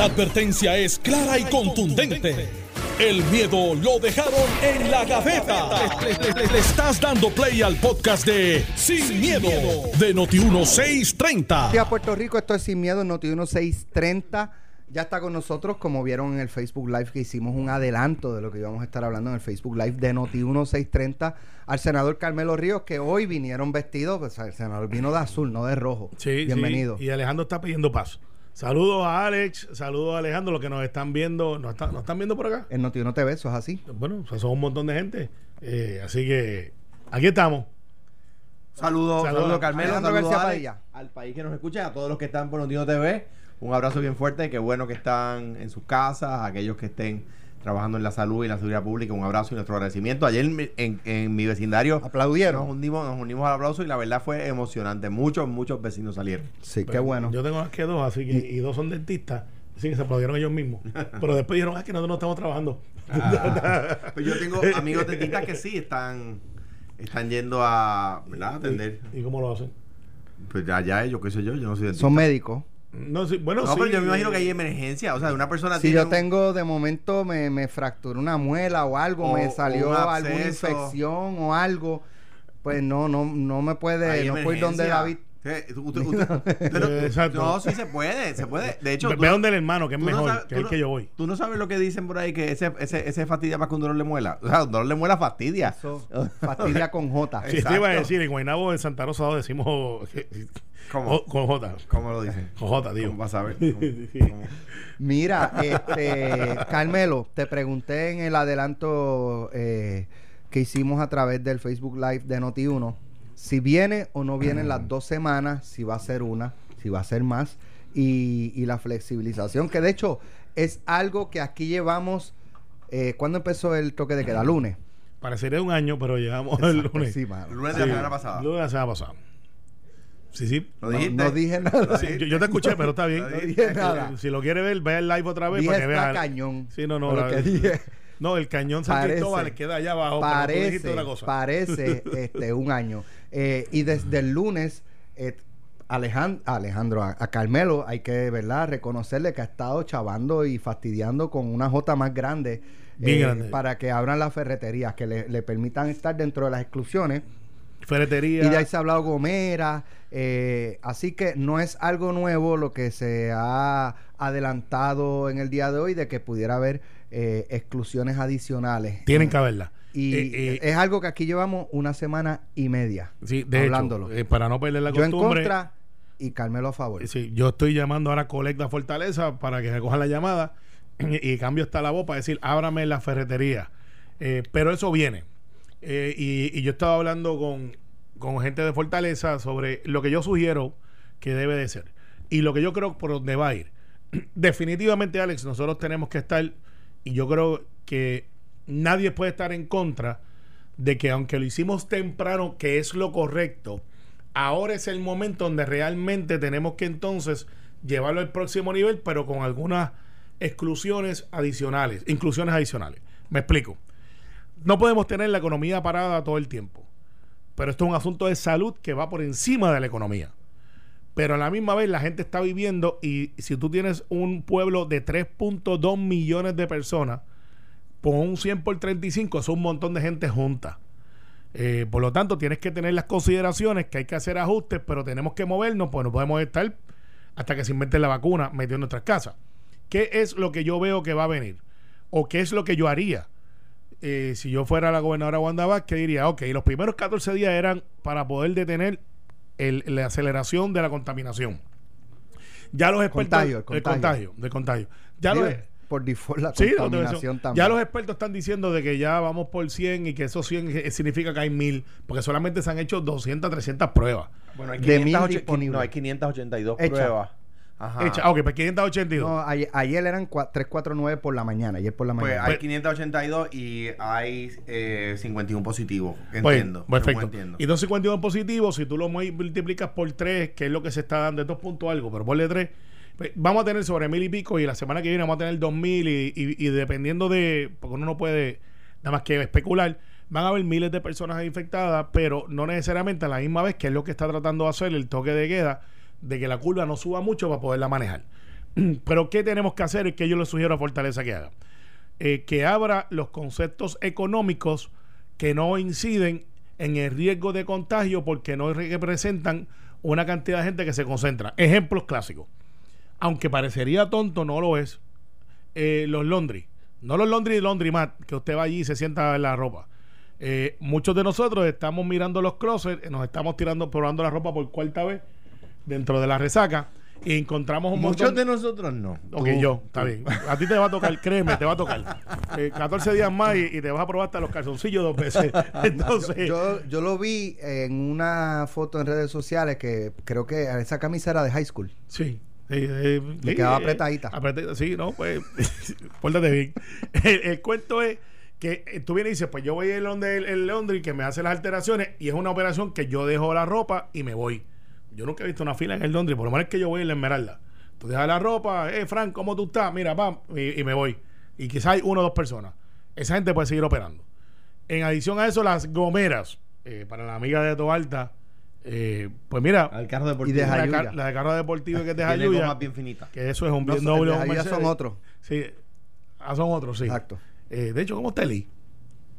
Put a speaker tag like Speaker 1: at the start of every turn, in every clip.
Speaker 1: La advertencia es clara y contundente. El miedo lo dejaron en la gaveta. Le, le estás dando play al podcast de Sin, miedo, de Noti1630.
Speaker 2: a Puerto Rico, esto es Sin Miedo, Noti 1630. Ya está con nosotros, como vieron en el Facebook Live, que hicimos un adelanto de lo que íbamos a estar hablando en el Facebook Live de Noti 1630 al senador Carmelo Ríos, que hoy vinieron vestidos, pues el senador vino de azul, no de rojo.
Speaker 3: Sí,
Speaker 2: Bienvenido.
Speaker 3: sí, Y Alejandro está pidiendo paso. Saludos a Alex, saludos a Alejandro, los que nos están viendo. ¿Nos, está- nos están viendo por acá?
Speaker 2: En Noti 1 TV, eso es así.
Speaker 3: Bueno, pues son un montón de gente. Eh, así que aquí estamos.
Speaker 4: Saludos,
Speaker 3: Saludos.
Speaker 4: saludos Carmelo, saludos
Speaker 2: García
Speaker 4: a Alex,
Speaker 2: Padilla.
Speaker 4: al país que nos escucha, a todos los que están por Notino TV. Un abrazo bien fuerte, qué bueno que están en sus casas, a aquellos que estén trabajando en la salud y en la seguridad pública, un abrazo y nuestro agradecimiento. Ayer en, mi- en- en mi vecindario
Speaker 2: Aplaudieron.
Speaker 4: nos unimos, nos unimos al aplauso y la verdad fue emocionante. Muchos, muchos vecinos salieron.
Speaker 2: Sí, qué bueno.
Speaker 3: Yo tengo más que dos, así que, y dos son dentistas. Así que se aplaudieron ellos mismos. Pero después dijeron, ah, que nosotros no estamos trabajando.
Speaker 4: Pues yo tengo amigos dentistas que sí están, están yendo a, ¿verdad? a atender.
Speaker 3: ¿Y cómo lo hacen?
Speaker 4: Pues allá ellos, qué sé yo, yo no soy dentista.
Speaker 2: Son médicos.
Speaker 3: No, sí, bueno,
Speaker 4: No,
Speaker 3: sí.
Speaker 4: pero yo me imagino que hay emergencia. O sea, una persona
Speaker 2: Si
Speaker 4: tiene
Speaker 2: yo
Speaker 4: un-
Speaker 2: tengo, de momento me, me fracturó una muela o algo,
Speaker 4: O-
Speaker 2: me salió
Speaker 4: un
Speaker 2: alguna infección o algo, pues no, no, no me puede, no puedo ir donde. David.
Speaker 4: Sí, tú- tú- usted- pero-
Speaker 3: exacto.
Speaker 4: no, sí se puede, se puede. De hecho,
Speaker 3: Ve, donde el hermano, que es
Speaker 4: no
Speaker 3: mejor,
Speaker 4: sabes-
Speaker 3: que el que yo voy.
Speaker 4: Tú no sabes lo que dicen por ahí, que ese, ese, ese fastidia más que un dolor de muela. O sea, un dolor de muela fastidia.
Speaker 2: Eso, fastidia con J.
Speaker 3: Sí, te iba a decir, en Guaynabo, en Santa Rosa decimos con J.
Speaker 4: ¿Cómo lo dicen?
Speaker 3: Con J, tío.
Speaker 4: ¿Cómo vas a ver?
Speaker 2: Mira, este, Carmelo, te pregunté en el adelanto eh, que hicimos a través del Facebook Live de Noti1 si viene o no vienen las dos semanas, si va a ser una, si va a ser más, y, y la flexibilización, que de hecho es algo que aquí llevamos. Eh, ¿Cuándo empezó el toque de queda? ¿Lunes?
Speaker 3: Parecería un año, pero llegamos el lunes.
Speaker 2: Sí, mano.
Speaker 4: Lunes de la semana pasada.
Speaker 3: Lunes de la semana pasada. Sí, sí.
Speaker 4: ¿Lo
Speaker 2: No,
Speaker 4: dijiste?
Speaker 2: no dije nada.
Speaker 3: Sí, yo, yo te escuché, pero está bien.
Speaker 4: No
Speaker 2: dije nada.
Speaker 3: Si lo quiere ver, ve el live otra vez
Speaker 2: Dije
Speaker 3: para que
Speaker 2: está
Speaker 3: vea.
Speaker 2: cañón.
Speaker 3: Sí, no, no.
Speaker 2: Pero
Speaker 3: la-
Speaker 2: que dije-
Speaker 3: No, el cañón San
Speaker 2: Parece.
Speaker 3: Cristóbal queda allá abajo. pero tú dijiste
Speaker 2: parece,
Speaker 3: otra cosa.
Speaker 2: parece este, un año. Eh, y desde el lunes, eh, Alejan- Alejandro, a, a Carmelo, hay que ¿verdad? reconocerle que ha estado chavando y fastidiando con una J más grande,
Speaker 3: Bien
Speaker 2: eh,
Speaker 3: grande.
Speaker 2: para que abran las ferreterías, que le, le permitan estar dentro de las exclusiones.
Speaker 3: Ferretería.
Speaker 2: Y de ahí se ha hablado Gomera. eh, así que no es algo nuevo lo que se ha adelantado en el día de hoy de que pudiera haber eh, exclusiones adicionales.
Speaker 3: Tienen que haberla.
Speaker 2: Y
Speaker 3: Eh, eh,
Speaker 2: es algo que aquí llevamos una semana y media
Speaker 3: sí, de
Speaker 2: hablándolo.
Speaker 3: hecho, eh, para no perder la
Speaker 2: Yo en
Speaker 3: costumbre.
Speaker 2: contra y Carmelo a favor.
Speaker 3: Sí, yo estoy llamando ahora a Colecta Fortaleza para que recojan la llamada y, cambio esta la voz para decir, ábrame la ferretería. Eh, pero eso viene. Eh, y, y yo estaba hablando con, con gente de Fortaleza sobre lo que yo sugiero que debe de ser. Y lo que yo creo por dónde va a ir. Definitivamente, Alex, nosotros tenemos que estar, y yo creo que nadie puede estar en contra de que aunque lo hicimos temprano, que es lo correcto, ahora es el momento donde realmente tenemos que entonces llevarlo al próximo nivel, pero con algunas exclusiones adicionales, inclusiones adicionales. Me explico. No podemos tener la economía parada todo el tiempo, pero esto es un asunto de salud que va por encima de la economía. Pero a la misma vez la gente está viviendo y si tú tienes un pueblo de 3.2 millones de personas, pon un 100 por 35, es un montón de gente junta. Eh, por lo tanto, tienes que tener las consideraciones que hay que hacer ajustes, pero tenemos que movernos, pues no podemos estar hasta que se invente la vacuna metido en nuestras casas. ¿Qué es lo que yo veo que va a venir? ¿O qué es lo que yo haría? Eh, si yo fuera la gobernadora Wanda Vázquez, diría, ok, los primeros 14 días eran para poder detener el- la aceleración de la contaminación. Ya los expertos...
Speaker 2: Contagio, el
Speaker 3: el
Speaker 2: contagio.
Speaker 3: contagio, del contagio. Ya los,
Speaker 2: por default la
Speaker 3: Sí,
Speaker 2: contaminación también.
Speaker 3: ya los expertos están diciendo de que ya vamos por 100 y que esos 100 eh, significa que hay 1000, porque solamente se han hecho 200, 300 pruebas.
Speaker 4: Bueno, hay
Speaker 2: De mil
Speaker 4: 508
Speaker 2: disponibles.
Speaker 4: No, hay 582
Speaker 2: Hecha.
Speaker 4: pruebas. Ajá.
Speaker 3: Hechas. Ah, ok, pues 582.
Speaker 2: No, ayer, ayer eran cua- 349 por la mañana, ayer por la
Speaker 4: Pues
Speaker 2: mañana.
Speaker 4: hay 582 y hay eh, 51 positivos.
Speaker 3: Pues,
Speaker 4: Entiendo.
Speaker 3: perfecto.
Speaker 4: según entiendo.
Speaker 3: Y 251 positivos, si tú lo mu- multiplicas por 3, que es lo que se está dando, es 2 puntos algo, pero ponle 3, pues, vamos a tener sobre mil y pico y la semana que viene vamos a tener 2000 y, y, y dependiendo de, porque uno no puede nada más que especular, van a haber miles de personas infectadas, pero no necesariamente a la misma vez, que es lo que está tratando de hacer el toque de queda, de que la curva no suba mucho para poderla manejar. Pero ¿qué tenemos que hacer? Es que yo le sugiero a Fortaleza que haga. Eh, que abra los conceptos económicos que no inciden en el riesgo de contagio porque no representan una cantidad de gente que se concentra. Ejemplos clásicos. Aunque parecería tonto, no lo es. Eh, los laundry. No los laundry laundry mat, que usted va allí y se sienta en la ropa. Eh, muchos de nosotros estamos mirando los closets, nos estamos tirando, probando la ropa por cuarta vez dentro de la resaca y encontramos un
Speaker 4: Muchos
Speaker 3: montón
Speaker 4: de nosotros no.
Speaker 3: Ok,
Speaker 4: Tú-
Speaker 3: yo, está bien. A ti te va a tocar, créeme, te va a tocar. Eh, 14 días más y, y te vas a probar hasta los calzoncillos dos veces. Entonces,
Speaker 2: Yo, yo lo vi en una foto en redes sociales que creo que esa camisa era de high school.
Speaker 3: sí. Eh, eh,
Speaker 2: Le
Speaker 3: sí,
Speaker 2: quedaba
Speaker 3: eh,
Speaker 2: apretadita.
Speaker 3: apretadita, sí, no, pues, pórtate bien. El, el cuento es que eh, tú vienes y dices, pues yo voy a ir donde el, el laundry que me hace las alteraciones y es una operación que yo dejo la ropa y me voy. Yo nunca he visto una fila en el laundry, por lo menos es que yo voy en la esmeralda. Tú dejas la ropa, eh, Frank, ¿cómo tú estás? Mira, pam, y, y me voy. Y quizás hay uno o dos personas. Esa gente puede seguir operando. En adición a eso, las gomeras, eh, para la amiga de Toalta, eh, pues mira,
Speaker 4: Al carro deportivo.
Speaker 2: Y de
Speaker 3: la, car- la de carro deportivo que es de Jayuya,
Speaker 4: gomas bien finitas.
Speaker 3: que eso es un
Speaker 2: No, de
Speaker 3: un
Speaker 2: Jayuya
Speaker 3: Mercedes.
Speaker 2: son otros.
Speaker 3: Sí, ah, son otros, sí.
Speaker 2: Exacto.
Speaker 3: Eh, de hecho, ¿cómo está Lee?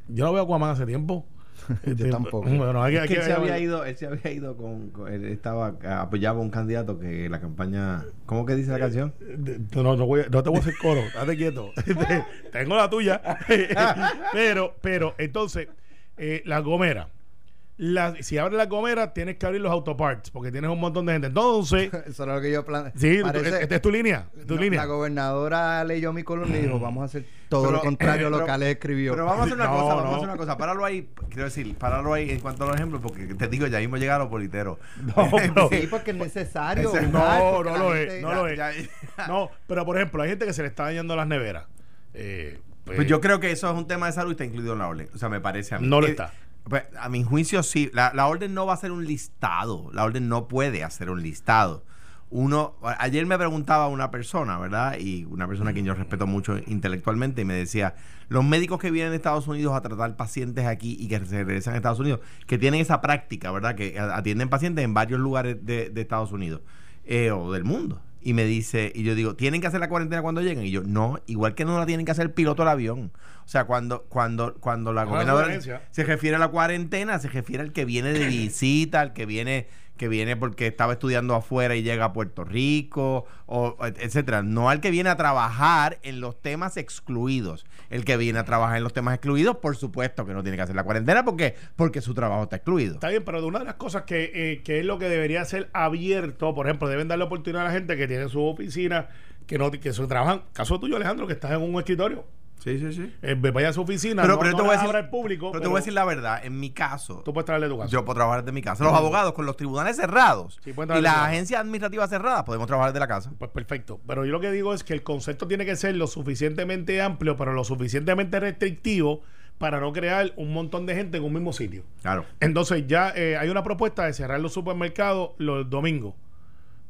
Speaker 3: Yo no veo a Aquaman hace tiempo. Este,
Speaker 2: tampoco.
Speaker 3: Bueno, hay
Speaker 4: Es
Speaker 3: hay
Speaker 4: que
Speaker 3: que-
Speaker 4: él se había ido, él se había ido con, con- él estaba apoyaba a un candidato que la campaña, ¿cómo que dice la canción?
Speaker 3: De- No, no, voy a- no te voy a hacer coro, date quieto. Tengo la tuya. pero, pero, entonces, eh, la gomera. La, si abres la gomera, tienes que abrir los autoparts, porque tienes un montón de gente. Entonces,
Speaker 2: Eso era lo que yo planeé.
Speaker 3: sí, esta es tu línea. tu línea.
Speaker 2: La gobernadora leyó mi columna y dijo, vamos a hacer todo
Speaker 4: Pero,
Speaker 2: lo contrario a lo
Speaker 4: pero-
Speaker 2: que Alex escribió.
Speaker 4: Pero vamos a hacer una
Speaker 3: No,
Speaker 4: cosa, vamos
Speaker 3: no.
Speaker 4: a hacer una cosa. Páralo ahí, quiero decir, páralo ahí en cuanto a los ejemplos, porque te digo, ya mismo llegaron los politeros.
Speaker 3: No,
Speaker 2: sí, porque es necesario.
Speaker 3: No, no lo es, no lo es. No, pero por ejemplo, hay gente que se le está dañando las neveras. Eh,
Speaker 4: Pues yo creo que eso es un tema de salud y está incluido en la orden. O sea, me parece a mí.
Speaker 3: No lo
Speaker 4: Eh,
Speaker 3: está.
Speaker 4: Pues, a mi juicio, sí. La, la orden no va a ser un listado. La orden no puede hacer un listado. Uno, a- ayer me preguntaba una persona, ¿verdad? Y una persona que yo respeto mucho intelectualmente y me decía, los médicos que vienen de Estados Unidos a tratar pacientes aquí y que se regresan a Estados Unidos, que tienen esa práctica, ¿verdad? Que a- atienden pacientes en varios lugares de, de Estados Unidos eh, o del mundo. Y me dice, y yo digo, ¿tienen que hacer la cuarentena cuando lleguen? Y yo, no, igual que no la tienen que hacer el piloto del avión. O sea, cuando, cuando, cuando la
Speaker 3: Una
Speaker 4: gobernadora se refiere a la cuarentena, se refiere al que viene de visita, al que viene que viene porque estaba estudiando afuera y llega a Puerto Rico, o et- etcétera. No al que viene a trabajar en los temas excluidos. El que viene a trabajar en los temas excluidos, por supuesto que no tiene que hacer la cuarentena porque, porque su trabajo está excluido.
Speaker 3: Está bien, pero de una de las cosas que, eh, que es lo que debería ser abierto, por ejemplo, deben darle oportunidad a la gente que tiene su oficina, que no que su, trabajan, caso tuyo Alejandro, que estás en un escritorio,
Speaker 4: Sí, sí, sí.
Speaker 3: eh, vaya a su oficina,
Speaker 4: Pero,
Speaker 3: no,
Speaker 4: pero
Speaker 3: no
Speaker 4: te voy a decir,
Speaker 3: al público,
Speaker 4: pero te voy a decir la verdad. En mi caso,
Speaker 3: tú puedes traerle tu casa.
Speaker 4: Yo puedo trabajar desde mi casa. Los abogados con los tribunales cerrados
Speaker 3: Sí,
Speaker 4: y las agencias administrativas cerradas podemos trabajar desde la casa.
Speaker 3: Pues perfecto. Pero yo lo que digo es que el concepto tiene que ser lo suficientemente amplio, pero lo suficientemente restrictivo para no crear un montón de gente en un mismo sitio.
Speaker 4: Claro.
Speaker 3: Entonces ya eh, hay una propuesta de cerrar los supermercados los domingos.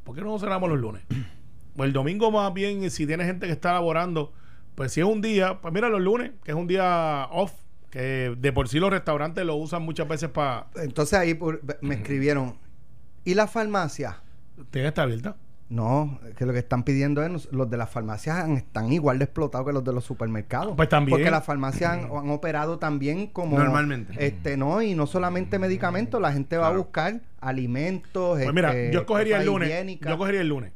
Speaker 3: ¿Por qué no cerramos los lunes? Pues el domingo más bien, si tiene gente que está laborando, pues si es un día, pues mira los lunes, que es un día off, que de por sí los restaurantes lo usan muchas veces para...
Speaker 2: Entonces ahí por- me escribieron, ¿y la farmacia?
Speaker 3: Tiene estar abierta.
Speaker 2: No, que lo que están pidiendo es los de las farmacias han- están igual de explotados que los de los supermercados.
Speaker 3: Pues también.
Speaker 2: Porque las farmacias han, han operado también como
Speaker 4: Normalmente.
Speaker 2: Este, no, y no solamente medicamentos, la gente va a buscar alimentos,
Speaker 3: Pues mira,
Speaker 2: este,
Speaker 3: yo escogería el lunes.
Speaker 2: higiénicas.
Speaker 3: Yo cogería el lunes.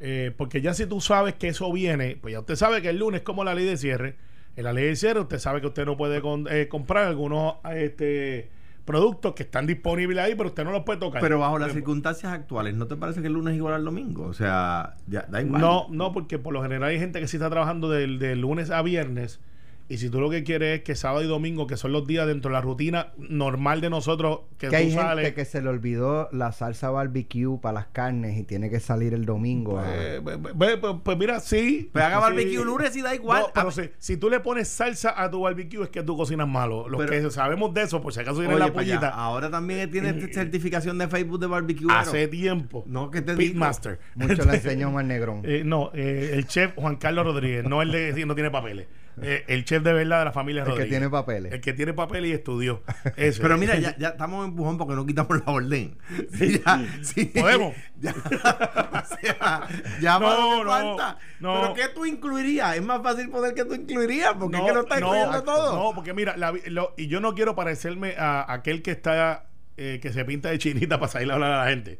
Speaker 3: Eh, porque ya si tú sabes que eso viene, pues ya usted sabe que el lunes es como la ley de cierre. En la ley de cierre usted sabe que usted no puede con- eh, comprar algunos este, productos que están disponibles ahí, pero usted no los puede tocar.
Speaker 4: Pero bajo las
Speaker 3: Eh,
Speaker 4: circunstancias actuales, ¿no te parece que el lunes es igual al domingo? O sea, ya da igual.
Speaker 3: No, no, porque por lo general hay gente que sí está trabajando del, de lunes a viernes. Y si tú lo que quieres es que sábado y domingo, que son los días dentro de la rutina normal de nosotros, que,
Speaker 2: que hay
Speaker 3: tú
Speaker 2: gente
Speaker 3: sales.
Speaker 2: que se le olvidó la salsa barbecue para las carnes y tiene que salir el domingo. a-
Speaker 3: Eh, pues, pues, pues, pues mira, sí.
Speaker 4: Pues haga
Speaker 3: Sí.
Speaker 4: barbecue lunes y da igual.
Speaker 3: No, pero
Speaker 4: A-
Speaker 3: si, si tú le pones salsa a tu barbecue es que tú cocinas malo. Los
Speaker 4: Pero-
Speaker 3: que sabemos de eso, por si acaso tiene la pollita,
Speaker 4: ahora también tiene esta certificación de Facebook de barbecue.
Speaker 3: hace tiempo.
Speaker 4: No, que te digo.
Speaker 3: Pitmaster.
Speaker 2: Mucho le enseñó Omar Negrón.
Speaker 3: Eh, no, eh, el chef Juan Carlos Rodríguez, no el de no tiene papeles. Eh, el chef de verdad de la familia
Speaker 2: El que
Speaker 3: Rodríguez.
Speaker 2: tiene papeles.
Speaker 3: El que tiene papel y estudió. Ese.
Speaker 4: Pero mira, ya, ya estamos en empujón porque no quitamos la orden. Sí, ya, sí.
Speaker 3: Podemos.
Speaker 4: Ya, o sea, ya
Speaker 3: No,
Speaker 4: lo
Speaker 3: no,
Speaker 4: falta.
Speaker 3: no.
Speaker 4: Pero ¿qué tú incluirías? Es más fácil poner que tú incluirías porque es que no está
Speaker 3: no,
Speaker 4: incluyendo todo.
Speaker 3: No, porque mira, la lo- y yo no quiero parecerme a aquel que está, eh, que se pinta de chinita para salir a hablar a la gente.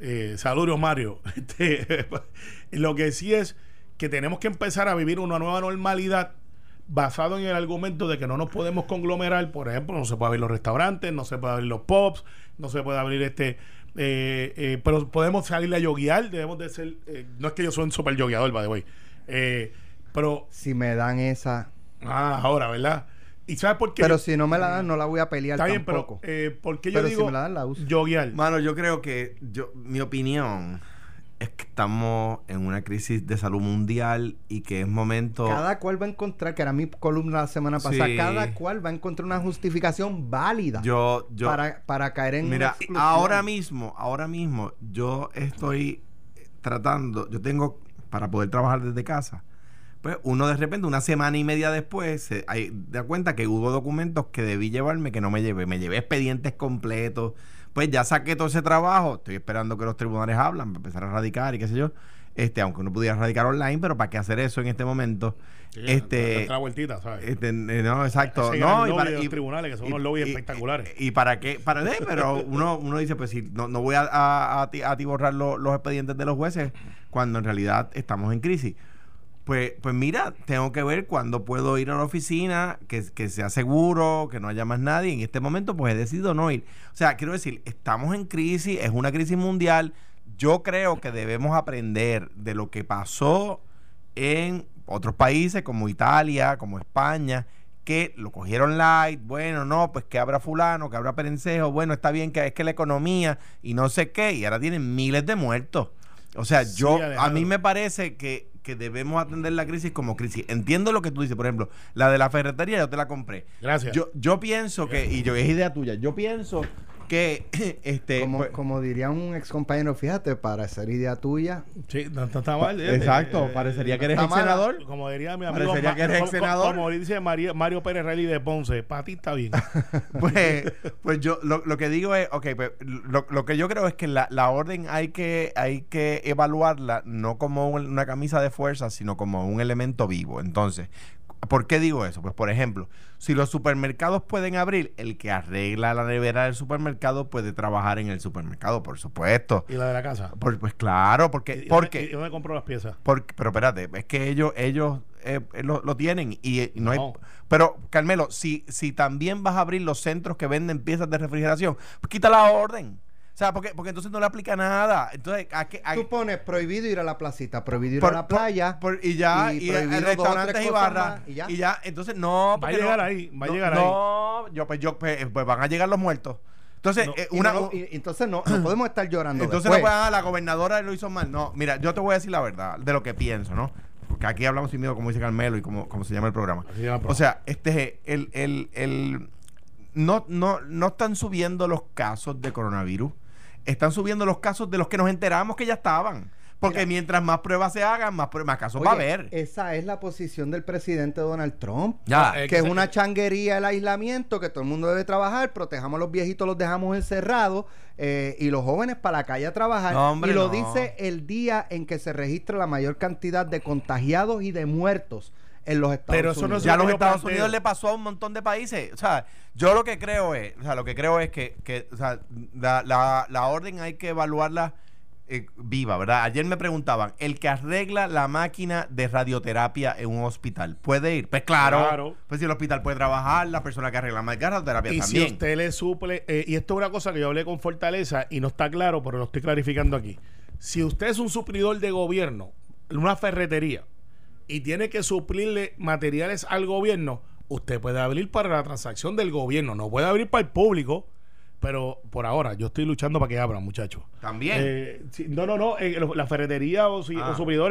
Speaker 3: Eh, saludos, Mario. Este, lo que sí es que tenemos que empezar a vivir una nueva normalidad basado en el argumento de que no nos podemos conglomerar. Por ejemplo, no se puede abrir los restaurantes, no se puede abrir los pubs, no se puede abrir este. eh, eh, pero podemos salir a yoguear, debemos de ser. eh, no es que yo soy un super yogueador, by the way. Eh, pero
Speaker 2: Si me dan esa.
Speaker 3: Ah, ahora, ¿verdad? ¿Y sabes por qué?
Speaker 2: Pero si no me la dan, no la voy a pelear
Speaker 3: Está bien,
Speaker 2: tampoco.
Speaker 3: pero eh, ¿por qué yo
Speaker 2: Pero si
Speaker 3: digo
Speaker 2: me la dan, la uso.
Speaker 3: yoguear?
Speaker 4: Mano, yo creo que yo, mi opinión es que estamos en una crisis de salud mundial y que es momento.
Speaker 2: Cada cual va a encontrar, que era mi columna la semana pasada,
Speaker 4: Sí.
Speaker 2: cada cual va a encontrar una justificación válida
Speaker 4: Yo, yo,
Speaker 2: para, para caer en
Speaker 4: Mira, ahora mismo, ahora mismo, yo estoy tratando, yo tengo para poder trabajar desde casa. Pues uno de repente, una semana y media después, se hay- da cuenta que hubo documentos que debí llevarme que no me llevé. Me llevé expedientes completos. Pues ya saqué todo ese trabajo. Estoy esperando que los tribunales hablan para empezar a radicar y qué sé yo. Este, aunque uno pudiera radicar online, pero ¿para qué hacer eso en este momento?
Speaker 3: Sí,
Speaker 4: este,
Speaker 3: la vueltita, ¿sabes?
Speaker 4: este, eh, no, exacto.
Speaker 3: Ese
Speaker 4: No, y para,
Speaker 3: de los
Speaker 4: y-
Speaker 3: tribunales, que son unos lobbies espectaculares.
Speaker 4: Y, para qué, para qué, pero uno, uno dice, pues si no, no voy a, a, a ti- a atiborrar lo- los expedientes de los jueces cuando en realidad estamos en crisis. Pues, pues mira, tengo que ver cuándo puedo ir a la oficina, que, que sea seguro, que no haya más nadie. En este momento, pues he decidido no ir. O sea, quiero decir, estamos en crisis, es una crisis mundial. Yo creo que debemos aprender de lo que pasó en otros países como Italia, como España, que lo cogieron light, bueno, no, pues que habrá fulano, que habrá perencejo, bueno, está bien que es que la economía y no sé qué, y ahora tienen miles de muertos. O sea,
Speaker 3: Sí,
Speaker 4: yo, a mí me parece que, que debemos atender la crisis como crisis. Entiendo lo que tú dices, por ejemplo, la de la ferretería yo te la compré.
Speaker 3: Gracias.
Speaker 4: Yo, yo pienso que, y yo es idea tuya, yo pienso que este
Speaker 2: Como,
Speaker 4: pues-
Speaker 2: como diría un ex compañero, fíjate, para ser idea tuya,
Speaker 3: sí, no, no está mal. eh,
Speaker 4: Exacto,
Speaker 3: eh,
Speaker 4: parecería que eres ex
Speaker 2: mala.
Speaker 4: senador.
Speaker 3: Como diría mi amigo
Speaker 4: Parecería que eres
Speaker 3: como-
Speaker 4: ex senador.
Speaker 3: Como dice María- Mario Pérez Rally de Ponce, para ti está bien.
Speaker 4: pues, pues yo lo, lo que digo es, ok, pues lo, lo que yo creo es que la, la orden hay que, hay que evaluarla no como un- una camisa de fuerza, sino como un elemento vivo. Entonces, ¿por qué digo eso? Pues por ejemplo, si los supermercados pueden abrir, el que arregla la nevera del supermercado puede trabajar en el supermercado, por supuesto.
Speaker 3: y la de la casa.
Speaker 4: Por- pues claro,
Speaker 3: ¿Y-
Speaker 4: porque,
Speaker 3: y- ¿Y
Speaker 4: porque,
Speaker 3: dónde compró las piezas?
Speaker 4: porque, pero espérate, es que ellos, ellos eh, lo, lo tienen y, y no hay.
Speaker 3: No.
Speaker 4: Pero, Carmelo, si, si también vas a abrir los centros que venden piezas de refrigeración, pues quita la orden. O sea, porque, porque entonces no le aplica nada. Entonces, ¿a qué- a-
Speaker 2: tú pones prohibido ir a la placita, prohibido ir
Speaker 4: por-
Speaker 2: a la playa.
Speaker 4: por- y ya,
Speaker 2: y
Speaker 4: y,
Speaker 2: o
Speaker 4: restaurantes y barras.
Speaker 2: más,
Speaker 4: Y
Speaker 2: y
Speaker 4: ya. entonces no.
Speaker 3: Va a llegar
Speaker 4: no-
Speaker 3: ahí, va a
Speaker 4: no,
Speaker 3: llegar ahí.
Speaker 4: No, yo, pues, yo, pues, pues van a llegar los muertos. Entonces,
Speaker 3: No,
Speaker 4: eh,
Speaker 2: Y
Speaker 4: una.
Speaker 2: no- y- entonces no, no podemos estar llorando.
Speaker 4: Entonces
Speaker 2: después.
Speaker 4: no puede, ah, la gobernadora lo hizo mal. No, mira, yo te voy a decir la verdad de lo que pienso, ¿no? Porque aquí hablamos sin miedo, como dice Carmelo y como, como se llama el programa.
Speaker 3: Llama el
Speaker 4: O
Speaker 3: programa.
Speaker 4: sea, este, el, el, el, no, no, no están subiendo los casos de coronavirus. Están subiendo los casos de los que nos enteramos que ya estaban. Porque
Speaker 2: Mira.
Speaker 4: mientras más pruebas se hagan, más, prue- más casos va a haber.
Speaker 2: Esa es la posición del presidente Donald Trump.
Speaker 4: Ya.
Speaker 3: eh,
Speaker 2: que es
Speaker 3: se-
Speaker 2: una changuería el aislamiento, que todo el mundo debe trabajar, protejamos a los viejitos, los dejamos encerrados eh, y los jóvenes para la calle a trabajar.
Speaker 4: No, hombre,
Speaker 2: y lo
Speaker 4: no.
Speaker 2: dice el día en que se registra la mayor cantidad de contagiados y de muertos en los Estados
Speaker 3: Pero eso no
Speaker 2: Unidos.
Speaker 3: es
Speaker 4: ya a
Speaker 3: lo
Speaker 4: los Estados
Speaker 3: planteo.
Speaker 4: Unidos le pasó a un montón de países. O sea, yo lo que creo es, o sea, lo que creo es que, que o sea, la, la, la orden hay que evaluarla eh, viva, ¿verdad? Ayer me preguntaban, el que arregla la máquina de radioterapia en un hospital, ¿puede ir? Pues claro,
Speaker 3: Claro.
Speaker 4: pues si el hospital puede trabajar, la persona que arregla la máquina de radioterapia
Speaker 3: Y
Speaker 4: también.
Speaker 3: si usted le suple, eh, y esto es una cosa que yo hablé con Fortaleza y no está claro, pero lo estoy clarificando aquí. Si usted es un suplidor de gobierno, una ferretería, y tiene que suplirle materiales al gobierno, usted puede abrir para la transacción del gobierno, no puede abrir para el público, pero por ahora yo estoy luchando para que abran, muchachos.
Speaker 4: También.
Speaker 3: Eh, no, no, no. eh, la ferretería o, si,
Speaker 4: Ah.
Speaker 3: o.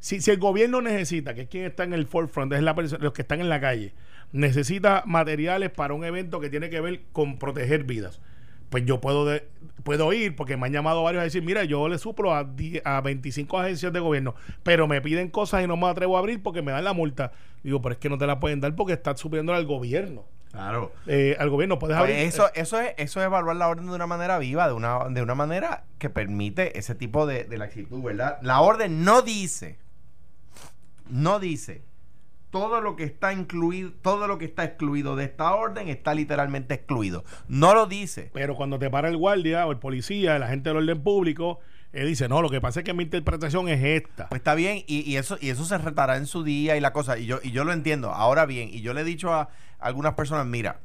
Speaker 3: Si, si el gobierno necesita, que es quien está en el forefront, es la los que están en la calle, necesita materiales para un evento que tiene que ver con proteger vidas. Pues yo puedo de- puedo ir porque me han llamado varios a decir, mira, yo le suplo a, 10 a 25 agencias de gobierno, pero me piden cosas y no me atrevo a abrir porque me dan la multa. Digo, pero es que no te la pueden dar porque estás subiendo al gobierno.
Speaker 5: Claro.
Speaker 3: Eh, al gobierno puedes
Speaker 4: Pues
Speaker 3: abrir.
Speaker 4: eso, eso, es, eso es evaluar la orden de una manera viva, de una, de una manera que permite ese tipo de, de laxitud, ¿verdad? La orden no dice, no dice, todo lo que está incluido, todo lo que está excluido de esta orden está literalmente excluido. No lo dice.
Speaker 3: Pero cuando te para el guardia o el policía, el agente del orden público, él dice, no, lo que pasa es que mi interpretación es esta.
Speaker 4: Pues está bien, y, y eso, y eso se retará en su día y la cosa, y yo, y yo lo entiendo. Ahora bien, y yo le he dicho a algunas personas, mira,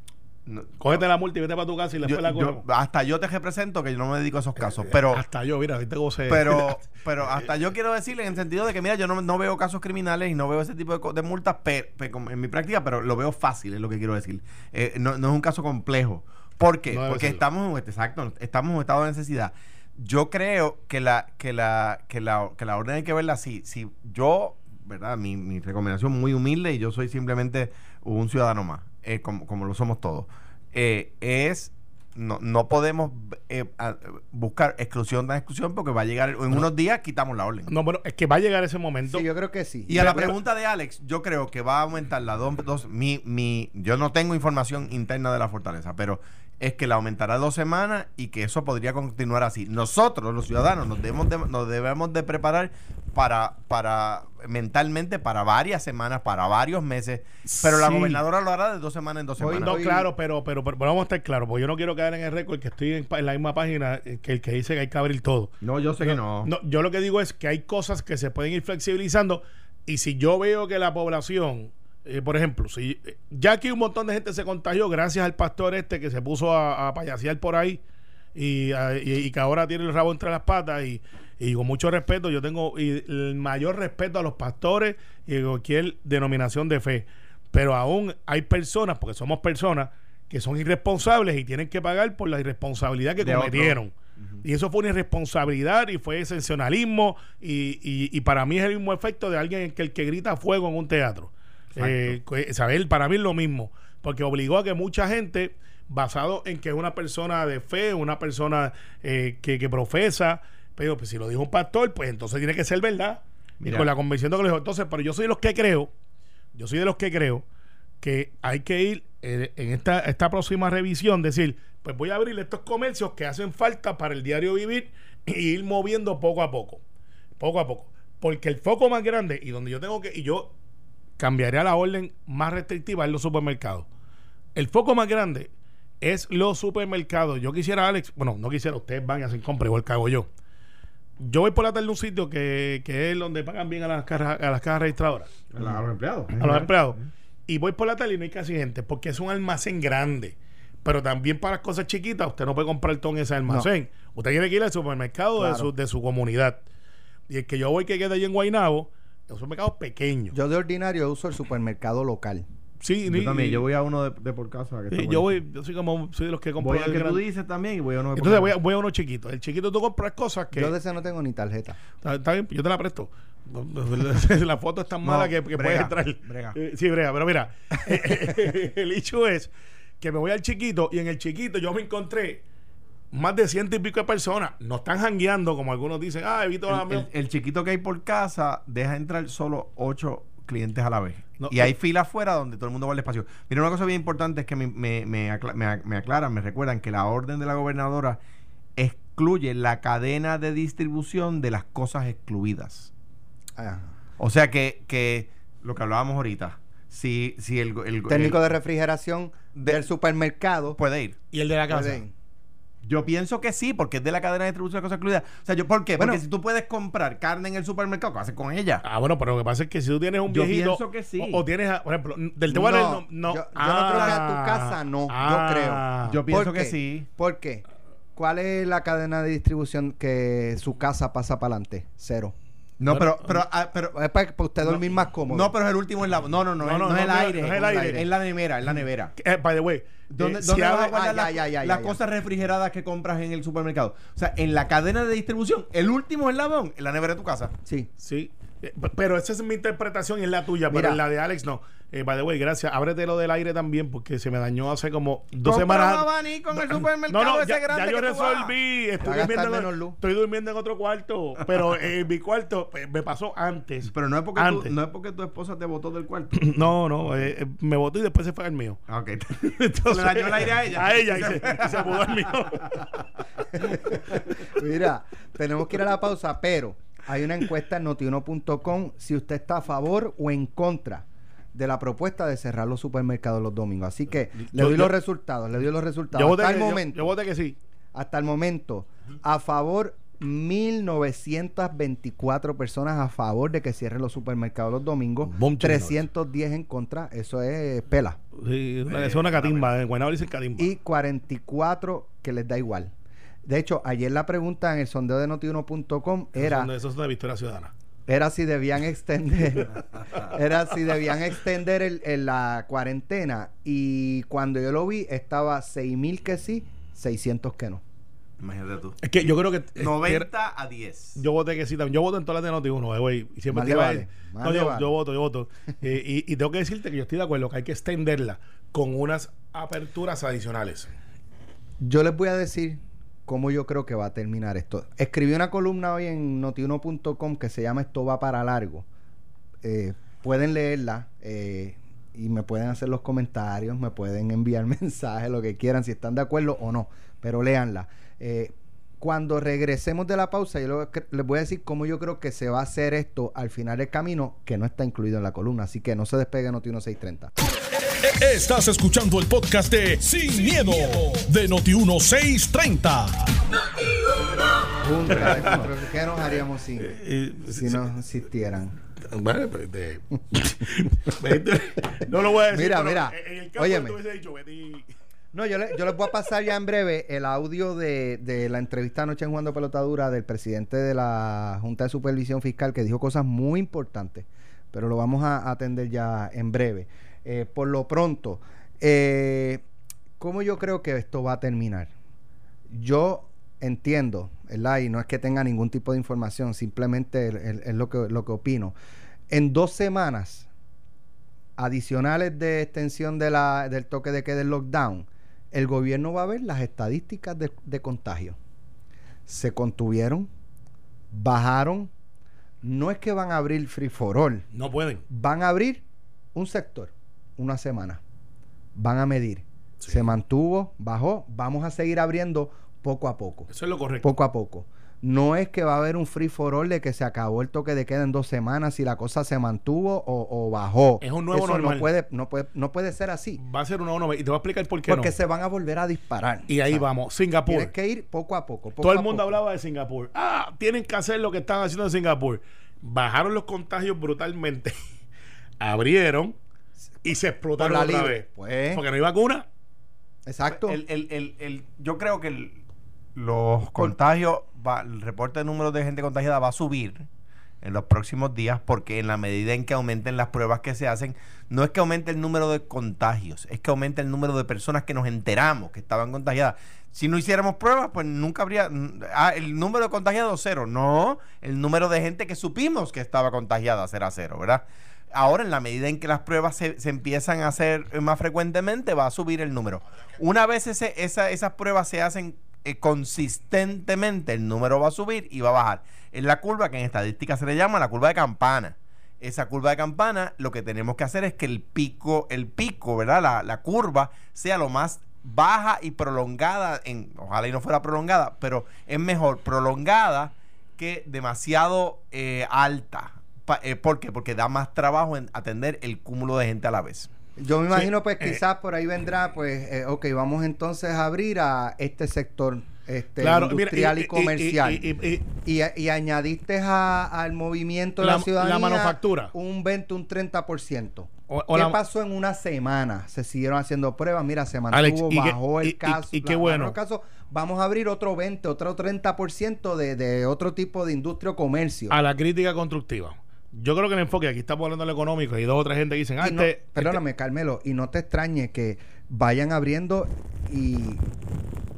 Speaker 4: no-
Speaker 3: Cógete la multa y vete para tu casa y
Speaker 4: yo-
Speaker 3: después la
Speaker 4: yo- hasta yo te represento que yo no me dedico a esos casos, pero...
Speaker 3: Hasta yo, mira, viste cómo se...
Speaker 4: pero pero hasta yo quiero decirle en el sentido de que mira yo no, no veo casos criminales y no veo ese tipo de, multas pe- pe- como en mi práctica pero lo veo fácil es lo que quiero decir. Eh, no, no es un caso complejo. ¿por qué? Porque
Speaker 3: serlo.
Speaker 4: estamos en- exacto estamos en un estado de necesidad. Yo creo que la que la que la, que la orden hay que verla así. Si yo verdad mi, mi recomendación muy humilde y yo soy simplemente un ciudadano más eh, como, como lo somos todos eh, es no, no podemos eh, a- buscar exclusión de exclusión porque va a llegar en unos días quitamos la orden.
Speaker 3: No, bueno, es que va a llegar ese momento.
Speaker 2: Sí, yo creo que sí.
Speaker 4: Y a la pregunta de Alex, yo creo que va a aumentar la dos, dos- mi, mi, yo no tengo información interna de la fortaleza, pero es que la aumentará dos semanas y que eso podría continuar así. Nosotros, los ciudadanos, nos debemos de, nos debemos de preparar para, para mentalmente para varias semanas, para varios meses, pero la gobernadora lo hará de dos semanas en dos
Speaker 2: Hoy
Speaker 4: semanas.
Speaker 3: No,
Speaker 2: Hoy-
Speaker 3: claro, pero, pero, pero vamos a estar claros, porque yo no quiero quedar en el récord que estoy en la misma página eh, que el que dice que hay que abrir todo.
Speaker 5: No, yo sé que no.
Speaker 3: No, yo lo que digo es que hay cosas que se pueden ir flexibilizando y si yo veo que la población, eh, por ejemplo, si eh, ya aquí un montón de gente se contagió gracias al pastor este que se puso a, a payasear por ahí y, a- y- y que ahora tiene el rabo entre las patas y, y con mucho respeto, yo tengo y el mayor respeto a los pastores y a cualquier denominación de fe, pero aún hay personas, porque somos personas, que son irresponsables y tienen que pagar por la irresponsabilidad que
Speaker 5: De otro.
Speaker 3: cometieron. Y eso fue una irresponsabilidad y fue sensacionalismo y, y- y para mí es el mismo efecto de alguien que el que grita fuego en un teatro. Eh, saber, para mí es lo mismo, porque obligó a que mucha gente, basado en que es una persona de fe, una persona eh, que, que profesa, pero pues, si lo dijo un pastor, pues entonces tiene que ser verdad.
Speaker 5: Mira.
Speaker 3: Y con la convención de que lo dijo. Entonces, pero yo soy de los que creo, yo soy de los que creo que hay que ir eh, en esta, esta próxima revisión, decir, pues voy a abrir estos comercios que hacen falta para el diario vivir e ir moviendo poco a poco, poco a poco. Porque el foco más grande y donde yo tengo que, y yo cambiaré a la orden más restrictiva es los supermercados. El foco más grande es los supermercados. Yo quisiera, Alex, bueno, no quisiera, ustedes van y hacen compra igual que hago yo. Yo voy por la tarde a un sitio que, que es donde pagan bien a las cajas, a las cajas registradoras
Speaker 5: A los empleados.
Speaker 3: a los empleados. Y voy por la tarde y no hay casi gente, porque es un almacén grande. Pero también para las cosas chiquitas, usted no puede comprar todo en ese almacén. Usted tiene que ir al supermercado de, su, de su comunidad. Y el que yo voy que queda allí en Guaynabo, es un supermercado pequeño.
Speaker 2: Yo de ordinario uso el supermercado local.
Speaker 3: sí,
Speaker 5: Yo
Speaker 3: ni-
Speaker 5: también, yo voy a uno de, de por casa. que
Speaker 3: sí,
Speaker 5: está
Speaker 3: yo voy, yo soy como, soy de los que compro
Speaker 5: Voy al que tú
Speaker 3: grande.
Speaker 5: dices también y voy a uno de por
Speaker 3: Entonces voy a,
Speaker 5: casa.
Speaker 3: voy a uno chiquito. El chiquito tú compras cosas que.
Speaker 2: Yo de ese no tengo ni tarjeta.
Speaker 3: Está, está bien, yo te la presto. la foto es tan
Speaker 4: No,
Speaker 3: mala que, que
Speaker 4: brega,
Speaker 3: puedes entrar.
Speaker 4: brega.
Speaker 3: Eh, sí, brega, pero mira, el hecho es que me voy al chiquito y en el chiquito yo me encontré más de ciento y pico de personas. No están jangueando como algunos dicen. Ah, a
Speaker 4: El, el- el chiquito que hay por casa deja entrar solo ocho clientes a la vez.
Speaker 3: No,
Speaker 4: y hay fila afuera donde todo el mundo va al espacio. Mira, una cosa bien importante es que me, me, me, acla- me ac- me aclaran, me recuerdan que la orden de la gobernadora excluye la cadena de distribución de las cosas excluidas.
Speaker 2: Ah.
Speaker 4: O sea que, que lo que hablábamos ahorita, si, si el, el-
Speaker 2: Técnico
Speaker 4: el-
Speaker 2: de refrigeración del supermercado.
Speaker 4: puede ir.
Speaker 3: Y el de la casa.
Speaker 4: Yo pienso que sí, porque es de la cadena de distribución de cosas excluidas. O sea, yo, ¿por qué?
Speaker 2: Bueno.
Speaker 4: porque si tú puedes comprar carne en el supermercado, ¿qué haces con ella?
Speaker 3: Ah, bueno, pero lo que pasa es que si tú tienes un
Speaker 5: Yo
Speaker 3: viejito.
Speaker 5: pienso que sí.
Speaker 3: O, o tienes, a- por ejemplo, del te voy a dar el
Speaker 2: No,
Speaker 3: nom- no.
Speaker 2: yo- yo no creo que a tu casa no, yo creo.
Speaker 4: Yo pienso
Speaker 2: ¿Por
Speaker 4: que sí.
Speaker 2: ¿Por qué? ¿Cuál es la cadena de distribución que su casa pasa para adelante? Cero.
Speaker 4: No, pero, pero, ah, pero
Speaker 2: Es para, para usted dormir más cómodo.
Speaker 4: No, pero es el último en la. No, no, no,
Speaker 3: No,
Speaker 4: es-
Speaker 3: no,
Speaker 4: no, es el aire.
Speaker 3: no es el aire.
Speaker 4: Es la nevera, es la nevera.
Speaker 3: Eh, by the way.
Speaker 4: ¿Dónde,
Speaker 3: eh,
Speaker 4: dónde
Speaker 3: si
Speaker 4: vas a
Speaker 3: abre-
Speaker 4: guardar
Speaker 2: Ah,
Speaker 4: las, cosas refrigeradas que compras en el supermercado? O sea, en la cadena de distribución, el último eslabón, en la nevera de tu casa.
Speaker 2: Sí.
Speaker 3: Sí, Pero esa es mi interpretación y es la tuya,
Speaker 2: Mira.
Speaker 3: pero en la de Alex no. Eh, by the way, gracias. Ábrete lo del aire también porque se me dañó hace como dos
Speaker 4: Compra
Speaker 3: semanas.
Speaker 4: un abanico en el supermercado
Speaker 3: No, no,
Speaker 4: ese
Speaker 3: ya,
Speaker 4: grande
Speaker 3: ya yo
Speaker 4: que tú vas.
Speaker 3: resolví. Estoy durmiendo, en,
Speaker 2: luz.
Speaker 3: estoy durmiendo en otro cuarto, pero en mi cuarto pues, me pasó antes.
Speaker 6: Pero no es porque tú, no es porque tu esposa te botó del cuarto.
Speaker 3: No, no, eh, eh, me botó y después se fue al mío.
Speaker 6: Ah, ok.
Speaker 3: Entonces,
Speaker 6: Le dañó el aire a ella.
Speaker 3: A ella y se, y se mudó al mío.
Speaker 2: Mira, tenemos que ir a la pausa, pero hay una encuesta en notiuno.com si usted está a favor o en contra de la propuesta de cerrar los supermercados los domingos. Así que le doy
Speaker 3: yo-
Speaker 2: los resultados, le doy los resultados.
Speaker 3: Yo
Speaker 2: hasta el
Speaker 3: que,
Speaker 2: momento,
Speaker 3: yo voté que sí.
Speaker 2: hasta el momento, a favor 1924 personas a favor de que cierren los supermercados los domingos,
Speaker 3: Bom, chino.
Speaker 2: 310 en contra, eso es pela.
Speaker 3: Sí, es una- es una catimba. En Guaynabo dicen catimba.
Speaker 2: y 44 que les da igual. De hecho, ayer la pregunta en el sondeo de notiuno.com era
Speaker 3: esos son de Victoria Ciudadana.
Speaker 2: era si debían extender era si debían extender el, el- la cuarentena y cuando yo lo vi estaba 6000 que sí, 600 que no.
Speaker 4: Imagínate tú.
Speaker 3: Es que yo creo que. es que
Speaker 4: 90 a 10.
Speaker 3: Yo voté que sí también. Yo voto en todas las de Noti 1, güey. Y siempre te
Speaker 2: vale,
Speaker 3: No, yo,
Speaker 2: vale.
Speaker 3: yo voto, yo voto. Eh, y, y tengo que decirte que yo estoy de acuerdo que hay que extenderla con unas aperturas adicionales.
Speaker 2: Yo les voy a decir cómo yo creo que va a terminar esto. Escribí una columna hoy en notiuno.com que se llama Esto va para largo. Eh, pueden leerla eh, y me pueden hacer los comentarios, me pueden enviar mensajes, lo que quieran, si están de acuerdo o no, pero léanla. Eh, cuando regresemos de la pausa, yo les voy a decir cómo yo creo que se va a hacer esto al final del camino, que no está incluido en la columna. Así que no se despegue Noti 1630.
Speaker 1: Estás escuchando el podcast de Sin, miedo, de Noti 1630.
Speaker 2: Junta, ¿Qué ¿Qué nos haríamos si,
Speaker 3: Eh,
Speaker 2: si no existieran?
Speaker 3: Bueno, pues, de- no lo voy a decir.
Speaker 2: Mira,
Speaker 3: pero
Speaker 2: mira,
Speaker 3: En el caso
Speaker 2: óyeme.
Speaker 3: que tú hubiese dicho,
Speaker 2: No, yo, le- yo les voy a pasar ya en breve el audio de, de la entrevista anoche en Jugando Pelotadura del presidente de la Junta de Supervisión Fiscal que dijo cosas muy importantes, pero lo vamos a atender ya en breve. Eh, por lo pronto, eh, ¿cómo yo creo que esto va a terminar? Yo entiendo, ¿verdad? Y no es que tenga ningún tipo de información, simplemente es lo que, lo que opino. En dos semanas adicionales de extensión de la, del toque de queda del lockdown, el gobierno va a ver las estadísticas de, de contagio. Se contuvieron, bajaron. No es que van a abrir free for all,
Speaker 3: no pueden.
Speaker 2: van a abrir un sector, una semana. Van a medir.
Speaker 3: Sí.
Speaker 2: Se mantuvo, bajó. Vamos a seguir abriendo poco a poco
Speaker 3: Eso es lo correcto.
Speaker 2: poco a poco. No es que va a haber un free for all de que se acabó el toque de queda en dos semanas si la cosa se mantuvo o, o bajó.
Speaker 3: Es un nuevo
Speaker 2: Eso
Speaker 3: normal.
Speaker 2: No puede, no, puede, no puede ser así.
Speaker 3: Va a ser una nueva. Y te voy a explicar por qué
Speaker 2: Porque
Speaker 3: no.
Speaker 2: se van a volver a disparar.
Speaker 3: Y ahí vamos. Singapur.
Speaker 2: Tienes que ir poco a poco. poco
Speaker 3: Todo el mundo hablaba de Singapur. Ah, tienen que hacer lo que están haciendo en Singapur. Bajaron los contagios brutalmente. Abrieron y se explotaron
Speaker 2: la
Speaker 3: otra
Speaker 2: libre.
Speaker 3: vez.
Speaker 2: Pues.
Speaker 3: Porque no hay vacuna.
Speaker 2: Exacto.
Speaker 4: El, el, el, el- yo creo que el- los contagios, va- el reporte de números de gente contagiada va a subir en los próximos días porque en la medida en que aumenten las pruebas que se hacen, no es que aumente el número de contagios, es que aumente el número de personas que nos enteramos que estaban contagiadas. Si no hiciéramos pruebas, pues nunca habría... Ah, el número de contagiados cero. No, el número de gente que supimos que estaba contagiada será cero, ¿verdad? Ahora, en la medida en que las pruebas se, empiezan a hacer más frecuentemente, va a subir el número. Una vez esas pruebas se hacen eh, consistentemente, el número va a subir y va a bajar. Es la curva que en estadística se le llama la curva de campana. Esa curva de campana, lo que tenemos que hacer es que el pico, el pico, ¿verdad? La, la curva sea lo más baja y prolongada, en, ojalá y no fuera prolongada, pero es mejor prolongada que demasiado eh, alta. Pa- eh, ¿Por qué? Porque da más trabajo en atender el cúmulo de gente a la vez.
Speaker 2: Yo me imagino, pues,
Speaker 3: eh,
Speaker 2: quizás por ahí vendrá, pues, eh, ok, vamos entonces a abrir a este sector este,
Speaker 3: Claro, mira,
Speaker 2: industrial y,
Speaker 3: y- y-
Speaker 2: comercial.
Speaker 3: y- y- y-
Speaker 2: Y, y añadiste a- al movimiento de la,
Speaker 3: La-
Speaker 2: ciudadanía
Speaker 3: la manufactura.
Speaker 2: un 20, un 30%.
Speaker 3: O- o
Speaker 2: ¿Qué
Speaker 3: la-
Speaker 2: pasó en una semana? Se siguieron haciendo pruebas, mira, se mantuvo,
Speaker 3: Alex, y
Speaker 2: bajó el
Speaker 3: y- y-
Speaker 2: caso.
Speaker 3: y qué bueno.
Speaker 2: el caso. Vamos a abrir otro 20, otro 30% de, de otro tipo de industria o comercio.
Speaker 3: a la crítica constructiva. Yo creo que el enfoque, aquí estamos hablando de lo económico, y dos o tres gente que dicen, ah,
Speaker 2: no-
Speaker 3: este-
Speaker 2: perdóname, Carmelo, y no te extrañe que vayan abriendo y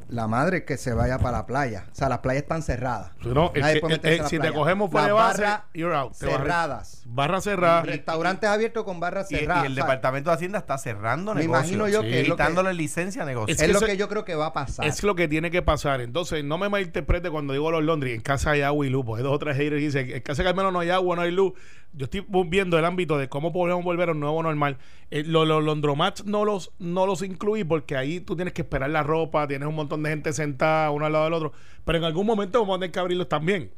Speaker 2: la madre que se vaya para la playa. O sea, las playas están cerradas.
Speaker 3: No, que-
Speaker 2: meterse
Speaker 3: el-
Speaker 2: a la
Speaker 3: si te cogemos fuera de base,
Speaker 2: barras
Speaker 3: you're out. Te barras.
Speaker 2: cerradas.
Speaker 3: Barra cerrada.
Speaker 2: Restaurantes abiertos con barras
Speaker 7: Y, y
Speaker 2: cerradas.
Speaker 7: el
Speaker 2: O sea,
Speaker 7: Departamento de Hacienda está cerrando
Speaker 2: Me
Speaker 7: negocios.
Speaker 2: imagino yo que es lo que-
Speaker 7: quitándole licencia a negocios.
Speaker 3: Es
Speaker 2: es lo que yo creo que va a pasar.
Speaker 3: Es lo que tiene que pasar. Entonces, no me malinterprete cuando digo los Londres. En casa hay agua y luz. Porque hay dos o tres haters que dicen, en casa de Carmelo no hay agua, no hay luz. Yo estoy viendo el ámbito de cómo podemos volver a un nuevo normal. Eh, lo- los Londromats no los, no los incluí porque ahí tú tienes que esperar la ropa, tienes un montón de gente sentada uno al lado del otro. Pero en algún momento vamos a tener que abrirlos también.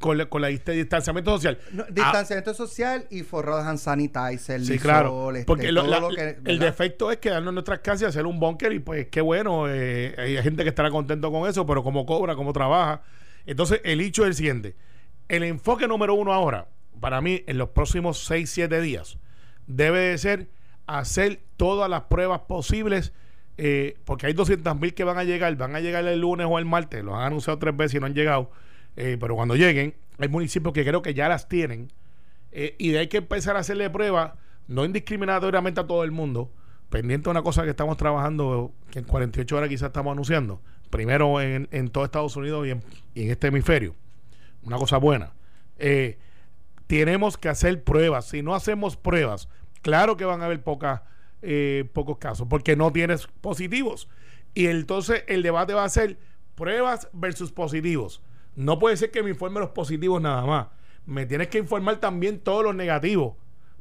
Speaker 3: Con, la- con la dist- distanciamiento social.
Speaker 2: No,
Speaker 3: Ah,
Speaker 2: distanciamiento social y forrado de hand sanitizer,
Speaker 3: Sí, claro.
Speaker 2: este,
Speaker 3: Porque lo-
Speaker 2: todo
Speaker 3: la-
Speaker 2: lo que-
Speaker 3: el defecto es quedarnos en nuestras casas y hacer un búnker y pues qué bueno. eh, hay gente que estará contento con eso, pero cómo cobra, cómo trabaja. Entonces, el hecho es el siguiente. El enfoque número uno ahora, para mí, en los próximos 6, 7 días, debe de ser hacer todas las pruebas posibles. eh, porque hay 200 mil que van a llegar, van a llegar el lunes o el martes, los han anunciado tres veces y no han llegado, eh, pero cuando lleguen, hay municipios que creo que ya las tienen, eh, y de que empezar a hacerle pruebas, no indiscriminatoriamente a todo el mundo, pendiente de una cosa que estamos trabajando, que en 48 horas quizás estamos anunciando, primero en, en todo Estados Unidos y en, este hemisferio, una cosa buena. Tenemos que hacer pruebas. Si no hacemos pruebas, claro que van a haber pocas, eh, pocos casos, porque no tienes positivos. Y entonces el debate va a ser pruebas versus positivos. No puede ser que me informe los positivos nada más. Me tienes que informar también todos los negativos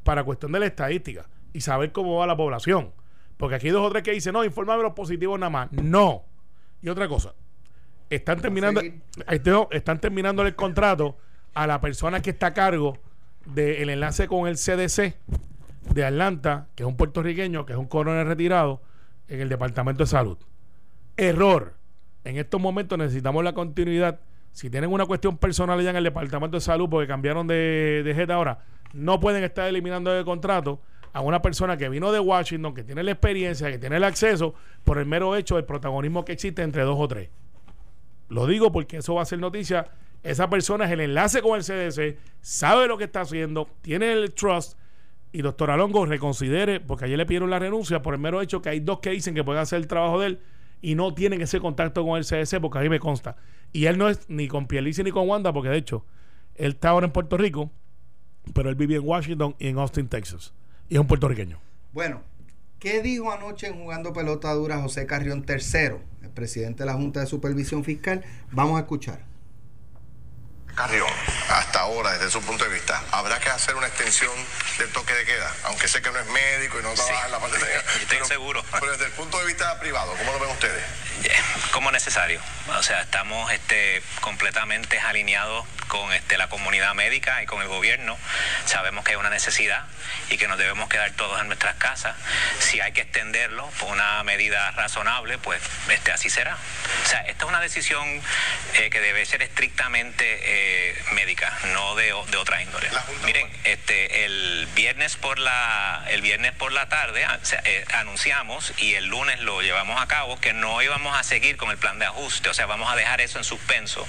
Speaker 3: para cuestión de la estadística y saber cómo va la población. Porque aquí hay dos o tres que dicen, no, infórmame los positivos nada más. No. Y otra cosa, están terminando, están terminando el contrato a la persona que está a cargo del enlace con el CDC de Atlanta, que es un puertorriqueño, que es un coronel retirado en el Departamento de Salud. Error. En estos momentos necesitamos la continuidad. Si tienen una cuestión personal ya en el Departamento de Salud porque cambiaron de, de jefe ahora, no pueden estar eliminando de contrato a una persona que vino de Washington, que tiene la experiencia, que tiene el acceso, por el mero hecho del protagonismo que existe entre dos o tres. Lo digo porque eso va a ser noticia. Esa persona es el enlace con el CDC, sabe lo que está haciendo, tiene el trust. Y doctor Alongo reconsidere, porque ayer le pidieron la renuncia por el mero hecho que hay dos que dicen que pueden hacer el trabajo de él y no tienen ese contacto con el CDC, porque a me consta. Y él no es ni con Pierluisi ni con Wanda, porque de hecho, él está ahora en Puerto Rico, pero él vive en Washington y en Austin, Texas. Y es un puertorriqueño.
Speaker 2: Bueno, ¿qué dijo anoche en Jugando Pelota Dura José Carrión III, el presidente de la Junta de Supervisión Fiscal? Vamos a escuchar.
Speaker 8: Carrión, hasta ahora, desde su punto de vista, ¿habrá que hacer una extensión del toque de queda? Aunque sé que no es médico y no trabaja en la parte técnica.
Speaker 9: estoy
Speaker 8: pero-
Speaker 9: seguro.
Speaker 8: Pero desde el punto de vista privado, ¿cómo lo ven ustedes?
Speaker 9: como necesario. O sea, estamos este, completamente alineados con este, la comunidad médica y con el gobierno. Sabemos que hay una necesidad y que nos debemos quedar todos en nuestras casas. Si hay que extenderlo por una medida razonable, pues este, así será. O sea, esta es una decisión eh, que debe ser estrictamente eh, médica, no de, de otra índole. Miren, este, el viernes por la, el viernes por la tarde a- se- eh, anunciamos y el lunes lo llevamos a cabo que no íbamos a seguir con el plan de ajuste, o sea, vamos a dejar eso en suspenso,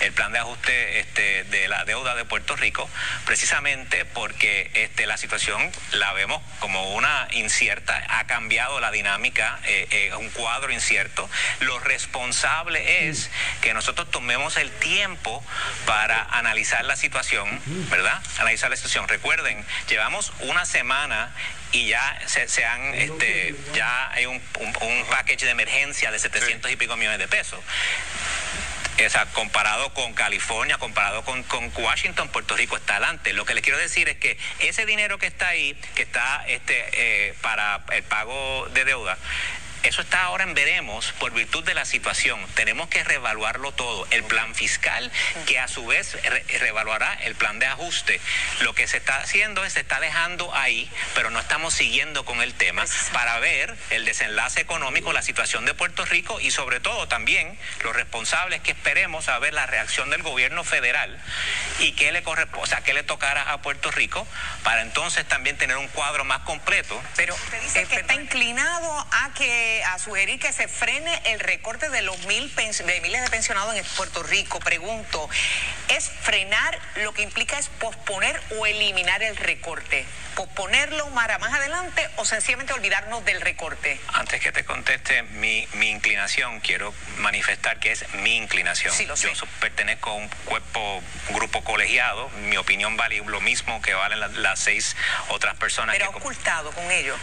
Speaker 9: el plan de ajuste este, de la deuda de Puerto Rico, precisamente porque este, la situación la vemos como una incierta, ha cambiado la dinámica, eh, eh, un cuadro incierto. Lo responsable es que nosotros tomemos el tiempo para analizar la situación, ¿verdad? Analizar la situación. Recuerden, llevamos una semana y ya se, han, este, ya hay un, un, un package de emergencia de 700 y pico millones de pesos. O sea, comparado con California, comparado con, Washington, Puerto Rico está adelante. Lo que les quiero decir es que ese dinero que está ahí, que está este, eh, para el pago de deuda, eso está ahora en veremos por virtud de la situación. Tenemos que reevaluarlo todo. El plan fiscal, que a su vez re- reevaluará el plan de ajuste. Lo que se está haciendo es se está dejando ahí, pero no estamos siguiendo con el tema para ver el desenlace económico, la situación de Puerto Rico y sobre todo también los responsables que esperemos a ver la reacción del gobierno federal y qué le corresponde, o sea, qué le tocará a Puerto Rico para entonces también tener un cuadro más completo
Speaker 10: Pero
Speaker 11: Usted dice
Speaker 10: eh,
Speaker 11: que está inclinado a que
Speaker 10: eh, a sugerir que se frene el recorte de los mil de miles de pensionados en Puerto Rico. Pregunto, ¿es frenar lo que implica es posponer o eliminar el recorte? ¿Posponerlo para más adelante o sencillamente olvidarnos del recorte?
Speaker 9: Antes que te conteste mi, mi inclinación, quiero manifestar que es mi inclinación.
Speaker 10: Sí, lo sé.
Speaker 9: Yo pertenezco a un cuerpo, un grupo colegiado. Mi opinión vale lo mismo que valen la- las seis otras personas
Speaker 10: Pero ha
Speaker 9: que...
Speaker 10: ocultado con ello.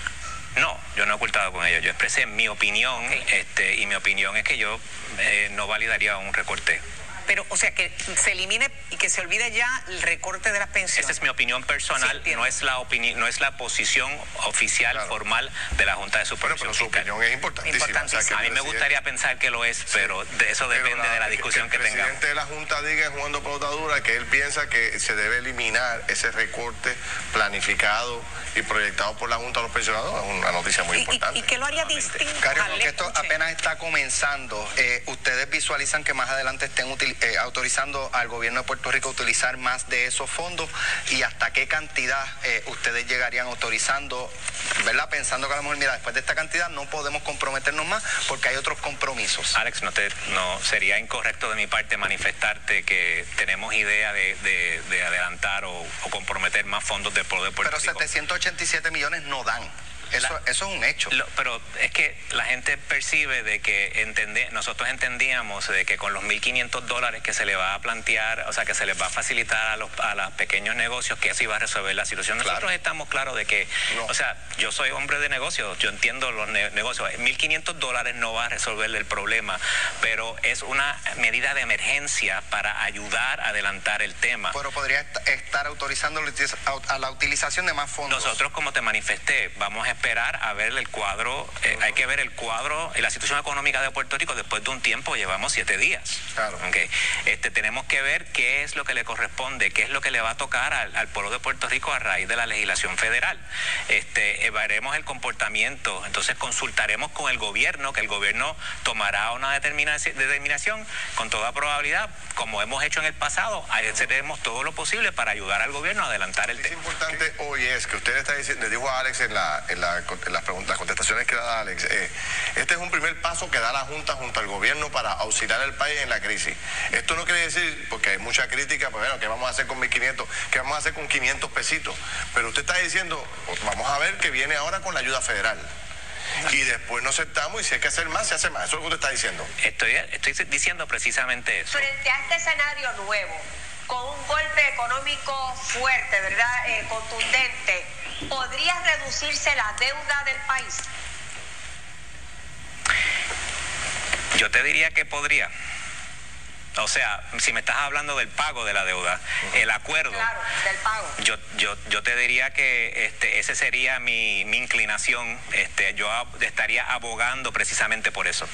Speaker 9: No, yo no he ocultado con ello. Yo expresé mi opinión este, y mi opinión es que yo eh, no validaría un recorte.
Speaker 10: Pero, o sea, que se elimine y que se olvide ya el recorte de las pensiones.
Speaker 9: Esa es mi opinión personal,
Speaker 10: Sí,
Speaker 9: no es la opini- no es la posición oficial
Speaker 8: Claro.
Speaker 9: formal de la Junta de
Speaker 8: Bueno,
Speaker 9: Supervisión
Speaker 8: pero su opinión es importantísima.
Speaker 10: Importantísima.
Speaker 8: O sea, que
Speaker 9: A mí
Speaker 8: el
Speaker 9: me gustaría pensar que lo es, pero de eso depende de la
Speaker 8: que-
Speaker 9: discusión que,
Speaker 8: que el
Speaker 9: tengamos.
Speaker 8: presidente de la Junta diga jugando pelotadura que él piensa que se debe eliminar ese recorte planificado y proyectado por la Junta de los pensionados es una noticia muy
Speaker 10: ¿Y, y,
Speaker 8: importante.
Speaker 10: y qué lo haría distinto?
Speaker 11: Cario,
Speaker 10: Ojalá
Speaker 11: porque esto apenas está comenzando, eh, ¿ustedes visualizan que más adelante estén util- eh, autorizando al gobierno de Puerto Rico a utilizar más de esos fondos? ¿Y hasta qué cantidad eh, ustedes llegarían autorizando, verdad? Pensando que a lo mejor, mira, después de esta cantidad no podemos comprometernos más porque hay otros compromisos.
Speaker 9: Alex, no, te, no sería incorrecto de mi parte manifestarte que tenemos idea de, de- de adelantar o, o comprometer más fondos del de Puerto
Speaker 11: Pero
Speaker 9: Rico.
Speaker 11: 787 millones no dan. Eso,
Speaker 9: La-
Speaker 11: eso es un hecho.
Speaker 9: Lo- pero es que la gente percibe de que entende, nosotros entendíamos de que con los 1.500 dólares que se le va a plantear, o sea, que se les va a facilitar a los, a los pequeños negocios, que eso iba a resolver la situación. Nosotros
Speaker 11: Claro.
Speaker 9: estamos claros de que,
Speaker 8: No.
Speaker 9: o sea, yo soy hombre de negocios, yo entiendo los ne- negocios. 1.500 dólares no va a resolver el problema, pero es una medida de emergencia para ayudar a adelantar el tema.
Speaker 11: Pero podría est- estar autorizando a la utilización de más fondos.
Speaker 9: Nosotros, como te manifesté, vamos a esperar a ver el cuadro, eh, hay que ver el cuadro y la situación económica de Puerto Rico después de un tiempo, llevamos siete días.
Speaker 8: Claro.
Speaker 9: Ok. Este, tenemos que ver qué es lo que le corresponde, qué es lo que le va a tocar al, al pueblo de Puerto Rico a raíz de la legislación federal. Este, veremos el comportamiento, entonces consultaremos con el gobierno, que el gobierno tomará una determinaci- determinación con toda probabilidad, como hemos hecho en el pasado, haremos todo lo posible para ayudar al gobierno a adelantar el
Speaker 8: Lo
Speaker 9: tema.
Speaker 8: importante hoy es que usted está diciendo, le dijo a Alex en, la, en, la- las, preguntas, las contestaciones que da Alex, eh, este es un primer paso que da la Junta junto al gobierno para auxiliar al país en la crisis. Esto no quiere decir, porque hay mucha crítica, pues bueno, ¿qué vamos a hacer con 1.500? ¿Qué vamos a hacer con 500 pesitos? Pero usted está diciendo, vamos a ver que viene ahora con la ayuda federal. Y después nos sentamos y si hay que hacer más, se hace más. Eso es lo que usted está diciendo.
Speaker 9: Estoy, estoy diciendo precisamente eso.
Speaker 12: Frente a este escenario nuevo, con un golpe económico fuerte, ¿verdad? Eh, contundente, ¿podría reducirse la deuda del país?
Speaker 9: Yo te diría que podría. O sea, si me estás hablando del pago de la deuda, el acuerdo,
Speaker 12: Claro, del pago.
Speaker 9: yo, yo, yo te diría que este, ese sería mi, mi inclinación. Este, yo ab- estaría abogando precisamente por eso.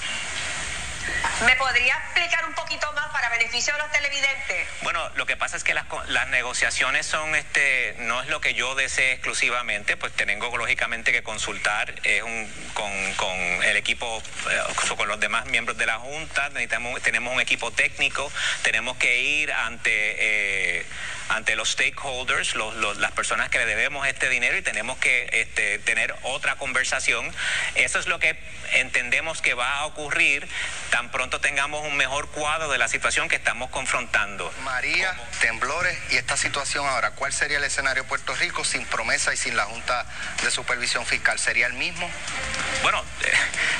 Speaker 12: ¿Me podría explicar un poquito más para beneficio de los televidentes?
Speaker 9: Bueno, lo que pasa es que las, las negociaciones son, este, no es lo que yo desee exclusivamente, pues tengo lógicamente que consultar es un, con, con el equipo, eh, con los demás miembros de la Junta, necesitamos, tenemos un equipo técnico, tenemos que ir ante, eh, ante los stakeholders, las personas que le debemos este dinero y tenemos que este, tener otra conversación. Eso es lo que entendemos que va a ocurrir tan pronto tengamos un mejor cuadro de la situación que estamos confrontando.
Speaker 11: María, temblores y esta situación ahora, ¿cuál sería el escenario de Puerto Rico sin promesa y sin la Junta de Supervisión Fiscal? ¿Sería el mismo?
Speaker 9: Bueno, eh,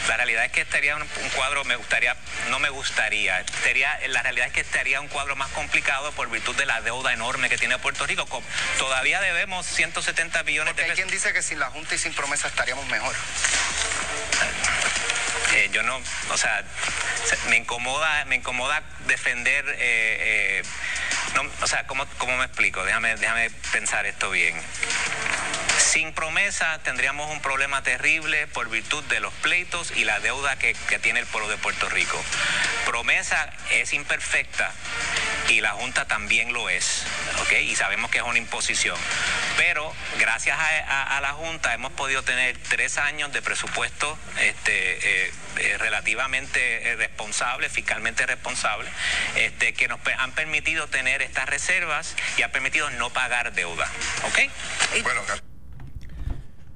Speaker 9: la realidad es que estaría un, un cuadro, me gustaría, no me gustaría, sería, la realidad es que estaría un cuadro más complicado por virtud de la deuda enorme que tiene Puerto Rico. Co- Todavía debemos 170 billones
Speaker 11: Porque
Speaker 9: de
Speaker 11: hay
Speaker 9: pesos.
Speaker 11: quien dice que sin la Junta y sin promesa estaríamos mejor.
Speaker 9: Eh, yo no, o sea, se- me incomoda, me incomoda defender, eh, eh, o sea, ¿cómo, ¿cómo me explico? Déjame, déjame pensar esto bien. Sin promesa tendríamos un problema terrible por virtud de los pleitos y la deuda que tiene el pueblo de Puerto Rico. Promesa es imperfecta y la Junta también lo es, ¿ok? Y sabemos que es una imposición. Pero gracias a, a- a la Junta hemos podido tener tres años de presupuesto este, eh, eh, relativamente eh, responsable, fiscalmente responsable, este, que nos han permitido tener estas reservas y ha permitido no pagar deuda, ¿ok?
Speaker 8: Bueno,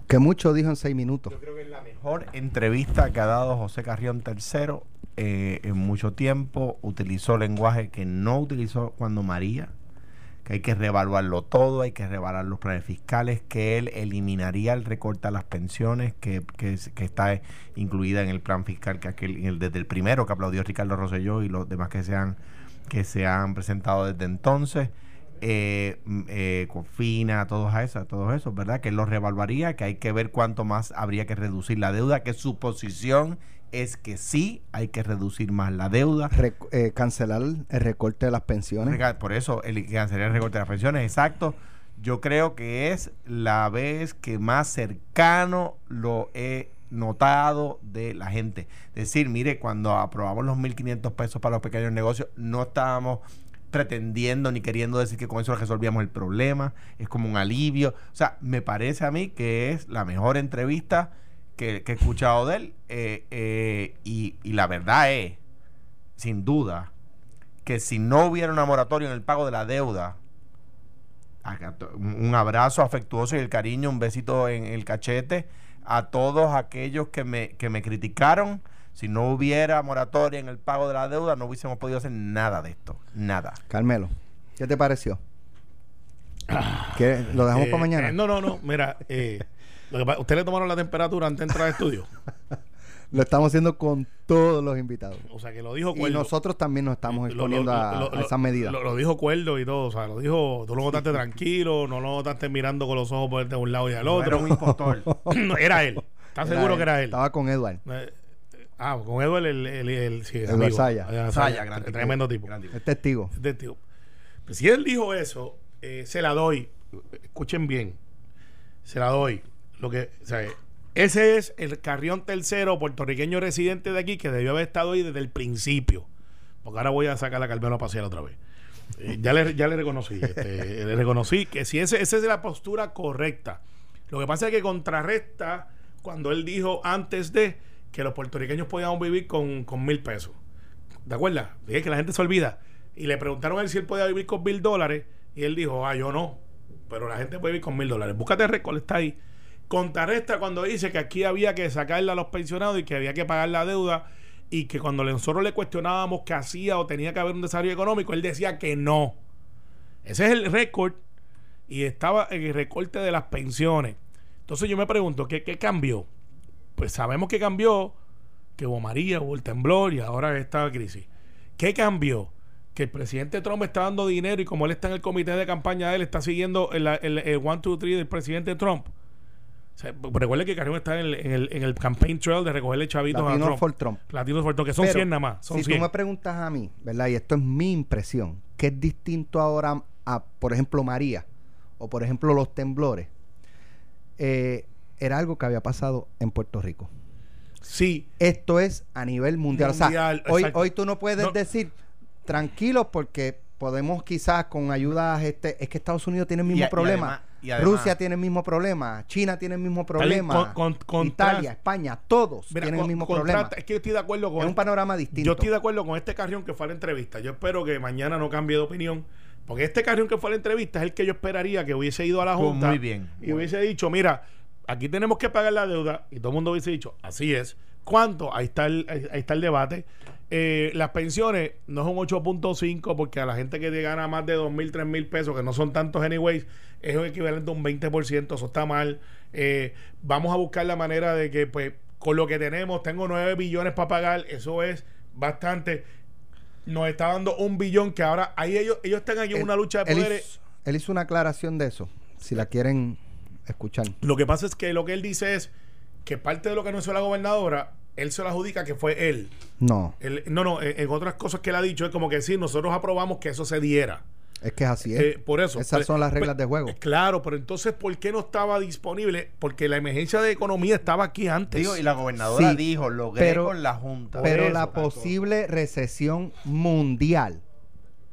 Speaker 2: Que mucho dijo en seis minutos.
Speaker 3: Yo creo que es la mejor
Speaker 4: mejor entrevista que ha dado José Carrión III eh, en mucho tiempo. Utilizó lenguaje que no utilizó cuando María, que hay que reevaluarlo todo, hay que reevaluar los planes fiscales, que él eliminaría el recorte a las pensiones que, que, es- que está incluida en el plan fiscal que aquel, desde el primero que aplaudió Ricardo Rosselló y los demás que se han, que se han presentado desde entonces. Eh, mm, eh, Cofina, todos esos, todos esos, ¿verdad? Que él los reevaluaría, que hay que ver cuánto más habría que reducir la deuda, que su posición es que sí hay que reducir más la deuda.
Speaker 2: Eh, cancelar el recorte de las pensiones.
Speaker 4: Por eso el cancelar el recorte de las pensiones, exacto. Yo creo que es la vez que más cercano lo he notado de la gente. Decir, mire, cuando aprobamos los 1.500 pesos para los pequeños negocios, no estábamos pretendiendo ni queriendo decir que con eso resolvíamos el problema. Es como un alivio. O sea, me parece a mí que es la mejor entrevista que, que he escuchado de él. eh, eh, y, y la verdad es, sin duda, que si no hubiera una moratoria en el pago de la deuda, un abrazo afectuoso y el cariño, un besito en el cachete a todos aquellos que me, que me criticaron. Si no hubiera moratoria en el pago de la deuda, no hubiésemos podido hacer nada de esto. Nada.
Speaker 2: Carmelo, ¿qué te pareció? ¿Qué- ¿Lo dejamos
Speaker 3: Eh,
Speaker 2: para mañana?
Speaker 3: eh, no, no, no. Mira, eh, lo que pa- ¿usted le tomaron la temperatura antes de entrar al estudio?
Speaker 2: Lo estamos haciendo con todos los invitados.
Speaker 3: O sea, que lo dijo
Speaker 2: Y
Speaker 3: Cuerdo.
Speaker 2: nosotros también nos estamos
Speaker 3: lo-
Speaker 2: exponiendo a,
Speaker 3: lo- lo-
Speaker 2: a esas medidas.
Speaker 3: Lo, lo dijo Cuerdo y todo. O sea, lo dijo. Tú lo notaste tranquilo, no lo notaste mirando con los ojos por de un lado y al
Speaker 4: No
Speaker 3: otro.
Speaker 4: era un impostor.
Speaker 3: No, era él. ¿Estás seguro que era él?
Speaker 2: Estaba con Edward.
Speaker 3: Eh, ah, con Edward, el, el, el, sí,
Speaker 2: Edward
Speaker 3: amigo.
Speaker 2: Saya.
Speaker 3: Eh,
Speaker 4: Saya, gran.
Speaker 3: Tremendo tipo.
Speaker 4: Gran tipo.
Speaker 2: Es testigo.
Speaker 3: Este tío. Pues si él dijo eso, eh, se la doy. Escuchen bien. Se la doy. Lo que, sea, ese es el Carrión tercero puertorriqueño residente de aquí que debió haber estado ahí desde el principio. Porque ahora voy a sacar la Carmelo a pasear otra vez. Eh, ya, le, ya le reconocí. este, le reconocí que si ese, esa es la postura correcta. Lo que pasa es que contrarresta cuando él dijo antes de que los puertorriqueños podíamos vivir con, con mil pesos. ¿Te acuerdas? Dije que la gente se olvida. Y le preguntaron a él si él podía vivir con mil dólares. Y él dijo, ah, yo no. Pero la gente puede vivir con mil dólares. Búscate el récord, está ahí. Contrarresta cuando dice que aquí había que sacarle a los pensionados y que había que pagar la deuda. Y que cuando nosotros le cuestionábamos que hacía o tenía que haber un desarrollo económico, él decía que no. Ese es el récord. Y estaba el recorte de las pensiones. Entonces yo me pregunto, ¿qué, qué cambió? Pues sabemos que cambió, que hubo María, hubo el temblor y ahora esta crisis. ¿Qué cambió? Que el presidente Trump está dando dinero y como él está en el comité de campaña él, está siguiendo el 1, 2, 3 del presidente Trump. O sea, recuerde que Carrión está en el, en el, en el campaign trail de recogerle chavitos a
Speaker 2: Latinos
Speaker 3: Trump.
Speaker 2: for Trump.
Speaker 3: Latinos for Trump, que son
Speaker 2: Pero,
Speaker 3: 100 nada más. Son
Speaker 2: si
Speaker 3: 100.
Speaker 2: tú me preguntas a mí, ¿verdad? Y esto es mi impresión, que es distinto ahora a, por ejemplo, María o, por ejemplo, los temblores, eh, era algo que había pasado en Puerto Rico.
Speaker 3: Sí,
Speaker 2: Esto es a nivel mundial.
Speaker 3: Mundial,
Speaker 2: o sea, hoy,
Speaker 3: exacto.
Speaker 2: hoy tú no puedes
Speaker 3: No.
Speaker 2: decir tranquilos porque podemos quizás con ayudas este es que Estados Unidos tiene el mismo
Speaker 4: Y a- y
Speaker 2: problema
Speaker 4: además- y además-
Speaker 2: Rusia tiene el mismo problema China tiene el mismo problema
Speaker 3: con- con- contras-
Speaker 2: Italia España todos
Speaker 3: Mira,
Speaker 2: tienen
Speaker 3: con-
Speaker 2: el mismo problema
Speaker 3: Es que yo estoy de acuerdo con
Speaker 2: es un panorama distinto
Speaker 3: Yo estoy de acuerdo con este carrión que fue a la entrevista. Yo espero que mañana no cambie de opinión. Porque este carrión que fue a la entrevista es el que yo esperaría que hubiese ido a la
Speaker 4: Estuvo
Speaker 3: Junta.
Speaker 4: muy bien.
Speaker 3: Y hubiese dicho, mira, aquí tenemos que pagar la deuda. Y todo el mundo hubiese dicho, así es. ¿Cuánto? Ahí está el, ahí está el debate. Eh, las pensiones no son 8.5 porque a la gente que te gana más de 2 mil, 3 mil pesos, que no son tantos anyways, es un equivalente a un 20%, eso está mal. Eh, vamos a buscar la manera de que, pues, con lo que tenemos, tengo 9 billones para pagar, eso es bastante. Nos está dando un billón que ahora, ahí ellos, ellos están ahí en
Speaker 2: Él-
Speaker 3: una lucha de
Speaker 2: él
Speaker 3: poderes.
Speaker 2: hizo, él hizo una aclaración de eso si la quieren escuchar
Speaker 3: Lo que pasa es que lo que él dice es que parte de lo que hizo la gobernadora, él se lo adjudica que fue él.
Speaker 2: no
Speaker 3: Él- no, no, en, en otras cosas que él ha dicho es como que sí, nosotros aprobamos que eso se diera.
Speaker 2: es que es así ¿eh?
Speaker 3: Eh, por eso.
Speaker 2: esas
Speaker 3: Pero-
Speaker 2: son las reglas
Speaker 3: pero-
Speaker 2: de juego
Speaker 3: eh, Claro, pero entonces, ¿por qué no estaba disponible? Porque la emergencia de economía estaba aquí antes.
Speaker 4: Digo, y la gobernadora
Speaker 2: Sí,
Speaker 4: dijo, logré
Speaker 2: pero-
Speaker 4: con la Junta.
Speaker 2: Pero
Speaker 3: eso,
Speaker 2: la posible recesión mundial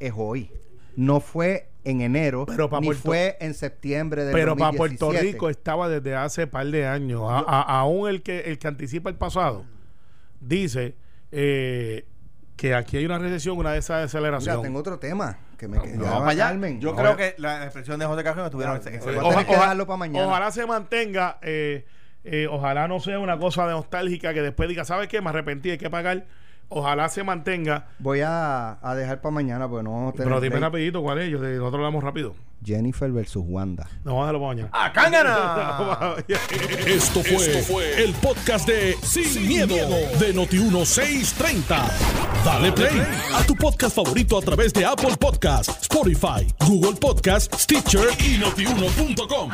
Speaker 2: es hoy. No fue en enero,
Speaker 3: Pero
Speaker 2: ni
Speaker 3: Puerto-
Speaker 2: fue en septiembre del
Speaker 3: pero para Puerto
Speaker 2: 2017.
Speaker 3: Rico estaba desde hace par de años. A- a- aún el que, el que anticipa el pasado dice eh, que aquí hay una recesión, una
Speaker 2: Mira,
Speaker 3: desaceleración.
Speaker 2: tengo otro tema que me
Speaker 4: para allá.
Speaker 2: Carmen.
Speaker 4: Yo
Speaker 3: No,
Speaker 4: creo que la expresión de José Carrión estuvieron
Speaker 2: Ya,
Speaker 4: ex-
Speaker 2: voy a
Speaker 4: excelentes.
Speaker 2: tener que dejarlo para mañana.
Speaker 3: Ojalá se mantenga. eh, Eh, ojalá no sea una cosa de nostálgica que después diga, ¿sabes qué? Me arrepentí, hay que pagar. Ojalá se mantenga.
Speaker 2: Voy a, a dejar para mañana porque no vamos a tener
Speaker 3: Pero dime
Speaker 2: break.
Speaker 3: rapidito cuál es. Yo, nosotros hablamos rápido.
Speaker 2: Jennifer versus Wanda.
Speaker 3: No, vamos a dejarlo para mañana.
Speaker 7: ¡Ah, cángana!
Speaker 1: Esto fue, el podcast de Sin, miedo, de Noti1630. Dale play a tu podcast favorito a través de Apple Podcasts, Spotify, Google Podcasts, Stitcher y notiuno.com.